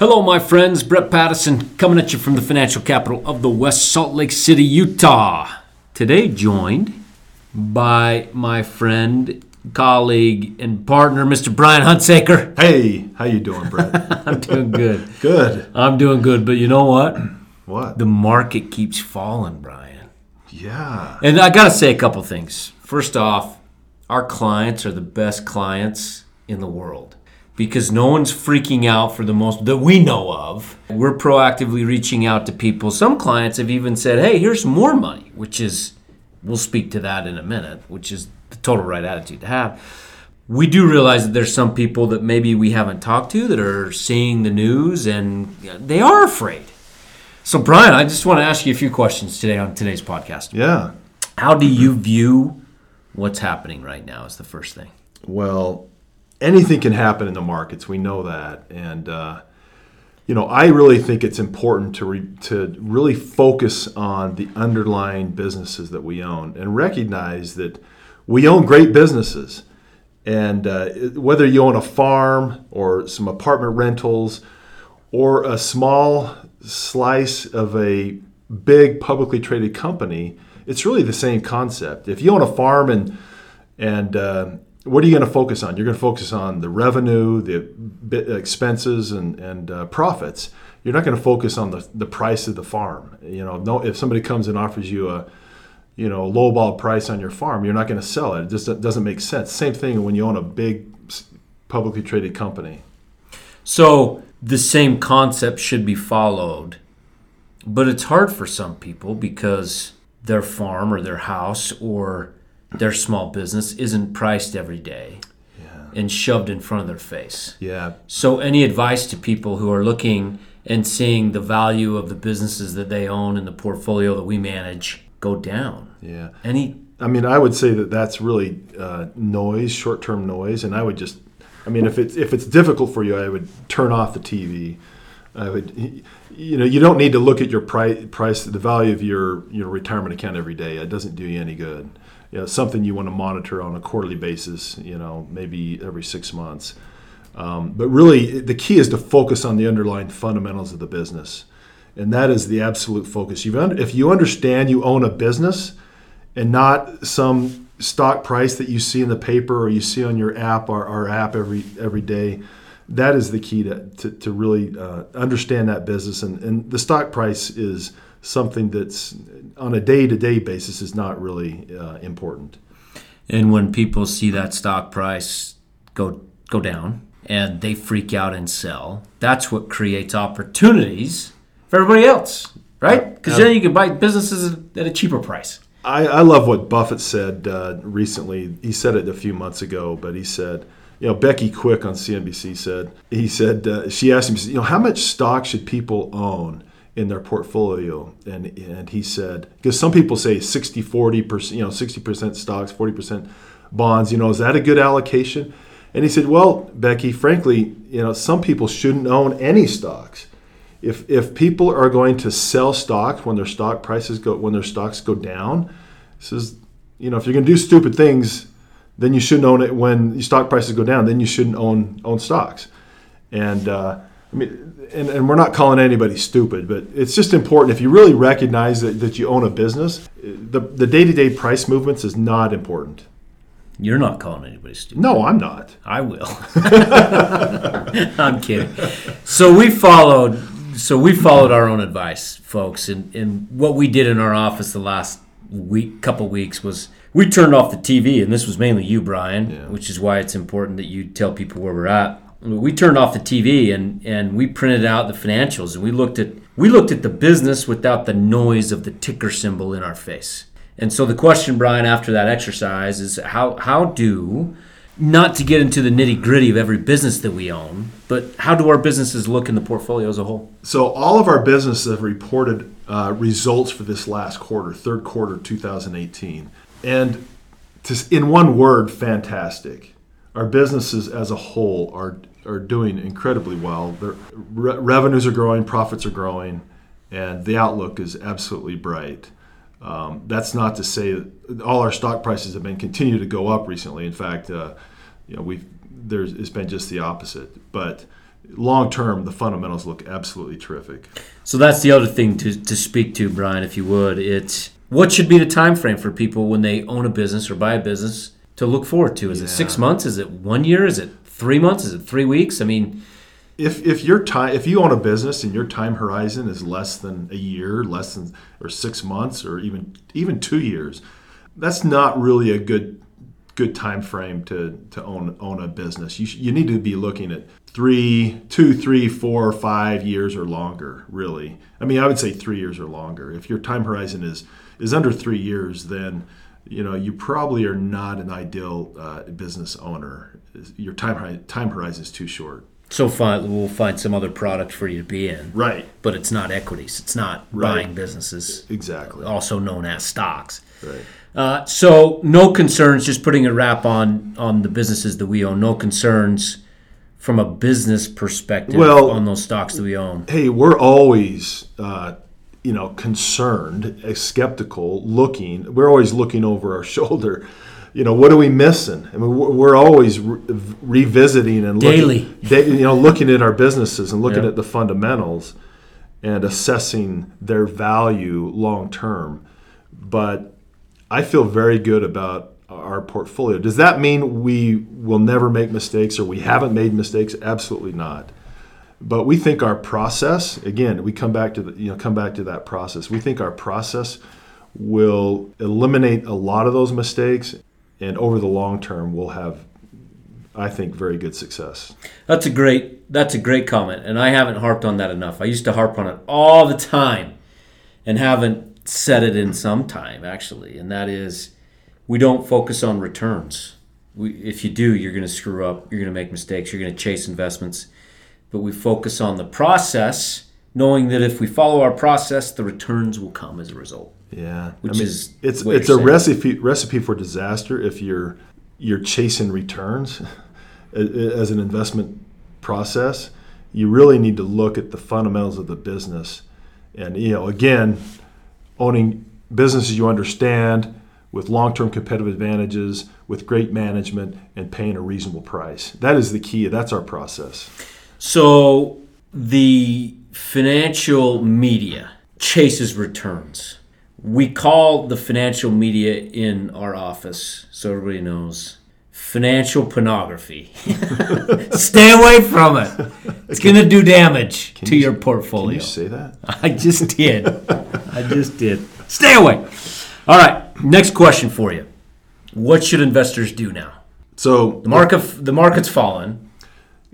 Hello, my friends. Brett Patterson coming at you from the financial capital of the West Salt Lake City, Utah. Today, joined by my friend, colleague, and partner, Mr. Brian Hunsaker. Hey, how you doing, Brett? I'm doing good. Good. I'm doing good, but you know what? What? The market keeps falling, Brian. yeah. And I got to say a couple things. First off, our clients are the best clients in the world because no one's freaking out for the most that we know of. We're proactively reaching out to people. Some clients have even said, "Hey, here's more money," which is we'll speak to that in a minute, which is the total right attitude to have. We do realize that there's some people that maybe we haven't talked to that are seeing the news and they are afraid. So, Brian, I just want to ask you a few questions today on today's podcast. Yeah. How do you view what's happening right now? Is the first thing. Well, anything can happen in the markets. We know that, and uh, you know, I really think it's important to re- to really focus on the underlying businesses that we own and recognize that we own great businesses. And uh, whether you own a farm or some apartment rentals or a small slice of a big publicly traded company, it's really the same concept. If you own a farm and and uh, what are you going to focus on? You're going to focus on the revenue, the expenses, and and uh, profits. You're not going to focus on the, the price of the farm. You know, no, if somebody comes and offers you a you know lowball price on your farm, you're not going to sell it. It just doesn't make sense. Same thing when you own a big publicly traded company. So the same concept should be followed, but it's hard for some people because their farm or their house or their small business isn't priced every day and shoved in front of their face. Yeah, So, any advice to people who are looking and seeing the value of the businesses that they own and the portfolio that we manage go down? yeah. Any I mean, I would say that that's really uh, noise, short-term noise, and I would just, I mean, if it's if it's difficult for you, I would turn off the TV. I would, you know, you don't need to look at your price, price, the value of your your retirement account every day. It doesn't do you any good. You know, something you want to monitor on a quarterly basis. You know, maybe every six months. Um, but really, the key is to focus on the underlying fundamentals of the business, and that is the absolute focus. You've if you understand you own a business and not some stock price that you see in the paper or you see on your app or our app every every day. That is the key to, to, to really uh, understand that business. And, and the stock price is something that's on a day to day basis is not really uh, important. And when people see that stock price go go down and they freak out and sell, that's what creates opportunities for everybody else, right? Because then you can buy businesses at a cheaper price. I, I love what Buffett said uh, recently. He said it a few months ago, but he said, you know, Becky Quick on CNBC said, he said, uh, she asked him, you know, how much stock should people own in their portfolio? And, and he said, because some people say 60, 40%, you know, 60% stocks, 40% bonds, you know, is that a good allocation? And he said, well, Becky, frankly, you know, some people shouldn't own any stocks if if people are going to sell stocks when their stock prices go when their stocks go down, says you know if you're going to do stupid things, then you shouldn't own it when your stock prices go down. Then you shouldn't own own stocks. And uh, I mean, and, and we're not calling anybody stupid, but it's just important if you really recognize that, that you own a business, the the day to day price movements is not important. You're not calling anybody stupid. No, I'm not. I will. I'm kidding. So we followed. So we followed our own advice, folks, and, and what we did in our office the last week, couple weeks was we turned off the TV, and this was mainly you, Brian, which is why it's important that you tell people where we're at. We turned off the TV and, and we printed out the financials, and we looked at we looked at the business without the noise of the ticker symbol in our face. And so the question, Brian, after that exercise is how how do not to get into the nitty gritty of every business that we own, but how do our businesses look in the portfolio as a whole? So all of our businesses have reported uh, results for this last quarter, third quarter 2018, and to, in one word, fantastic. Our businesses as a whole are are doing incredibly well. Their re- revenues are growing, profits are growing, and the outlook is absolutely bright. Um, that's not to say that all our stock prices have been continue to go up recently. In fact, uh, you know we've there's it's been just the opposite. But long term, the fundamentals look absolutely terrific. So that's the other thing to, to speak to, Brian, if you would. It's what should be the time frame for people when they own a business or buy a business to look forward to? Is it six months? Is it one year? Is it three months? Is it three weeks? I mean, If if your time if you own a business and your time horizon is less than a year, less than or six months, or even even two years, that's not really a good good time frame to to own own a business. You sh- you need to be looking at three, two, three, four, five years or longer. Really, I mean, I would say three years or longer. If your time horizon is is under three years, then you know you probably are not an ideal uh, business owner. Your time time horizon is too short. so fine, we'll find some other product for you to be in. Right. But it's not equities. It's not Right. buying businesses, Exactly. also known as stocks. Right. Uh, so no concerns. Just putting a wrap on on the businesses that we own. No concerns from a business perspective Well- on those stocks that we own. Hey, we're always, uh, you know, concerned, skeptical, looking. We're always looking over our shoulder. You know, what are we missing? I mean, we're we're always re- revisiting and looking, Daily. da- you know, looking at our businesses and looking Yeah. at the fundamentals and assessing their value long term. But I feel very good about our portfolio. Does that mean we will never make mistakes or we haven't made mistakes? Absolutely not. But we think our process, again, we come back to the, you know come back to that process. We think our process will eliminate a lot of those mistakes, and over the long term, we'll have, I think, very good success. That's a great that's a great comment, and I haven't harped on that enough. I used to harp on it all the time, and haven't said it in some time actually, and that is we don't focus on returns. We, if you do, you're going to screw up. You're going to make mistakes. You're going to chase investments, but we focus on the process, knowing that if we follow our process, the returns will come as a result. Yeah, Which is it's what it's you're a recipe recipe for disaster if you're you're chasing returns as an investment process. You really need to look at the fundamentals of the business, and you know, again, owning businesses you understand with long-term competitive advantages, with great management, and paying a reasonable price. That is the key. That's our process. So the financial media chases returns. We call the financial media in our office, so everybody knows, financial pornography. Stay away from it. It's going to do damage to you- your portfolio. you say that? I just did. I just did. Stay away. All right. Next question for you. What should investors do now? So The market, the market's fallen.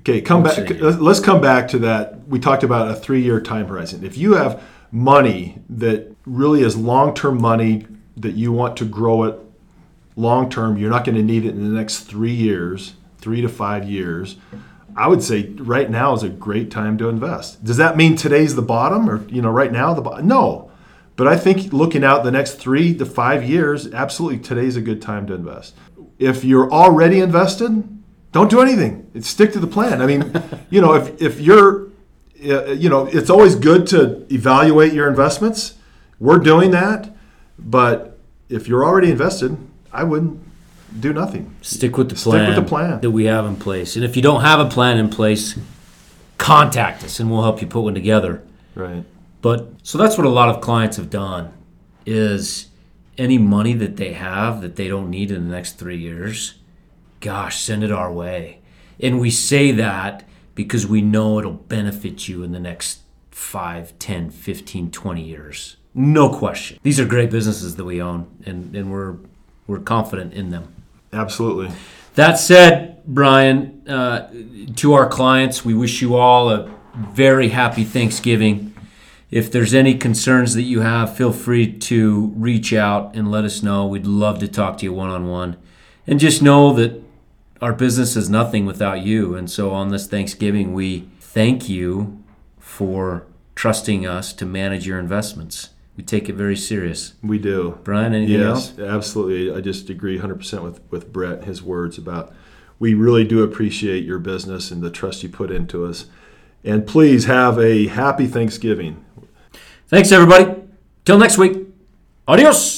Okay, come back. Let's- come back to that. We talked about a three-year time horizon. If you have money that really is long-term money that you want to grow it long-term, you're not going to need it in the next three years, three to five years. I would say right now is a great time to invest. Does that mean today's the bottom, or you know, right now the bottom? No, but I think looking out the next three to five years, absolutely today's a good time to invest. If you're already invested, don't do anything. It's stick to the plan. I mean, you know, if if you're, uh, you know, it's always good to evaluate your investments. We're doing that, but if you're already invested, I wouldn't do nothing. Stick with the plan. Stick with the plan. that we have in place. And if you don't have a plan in place, contact us and we'll help you put one together. Right. But so that's what a lot of clients have done is any money that they have that they don't need in the next 3 years, gosh, send it our way. And we say that because we know it'll benefit you in the next 5, 10, 15, 20 years. No question. These are great businesses that we own and, and we're we're confident in them. Absolutely. That said, Brian, uh, to our clients, we wish you all a very happy Thanksgiving. If there's any concerns that you have, feel free to reach out and let us know. We'd love to talk to you one on one. And just know that our business is nothing without you. And so on this Thanksgiving, we thank you for trusting us to manage your investments. We take it very serious. We do. Brian, anything else? Yes, absolutely. I just agree 100% with, with Brett, his words about we really do appreciate your business and the trust you put into us. And please have a happy Thanksgiving. Thanks, everybody. Till next week. Adios.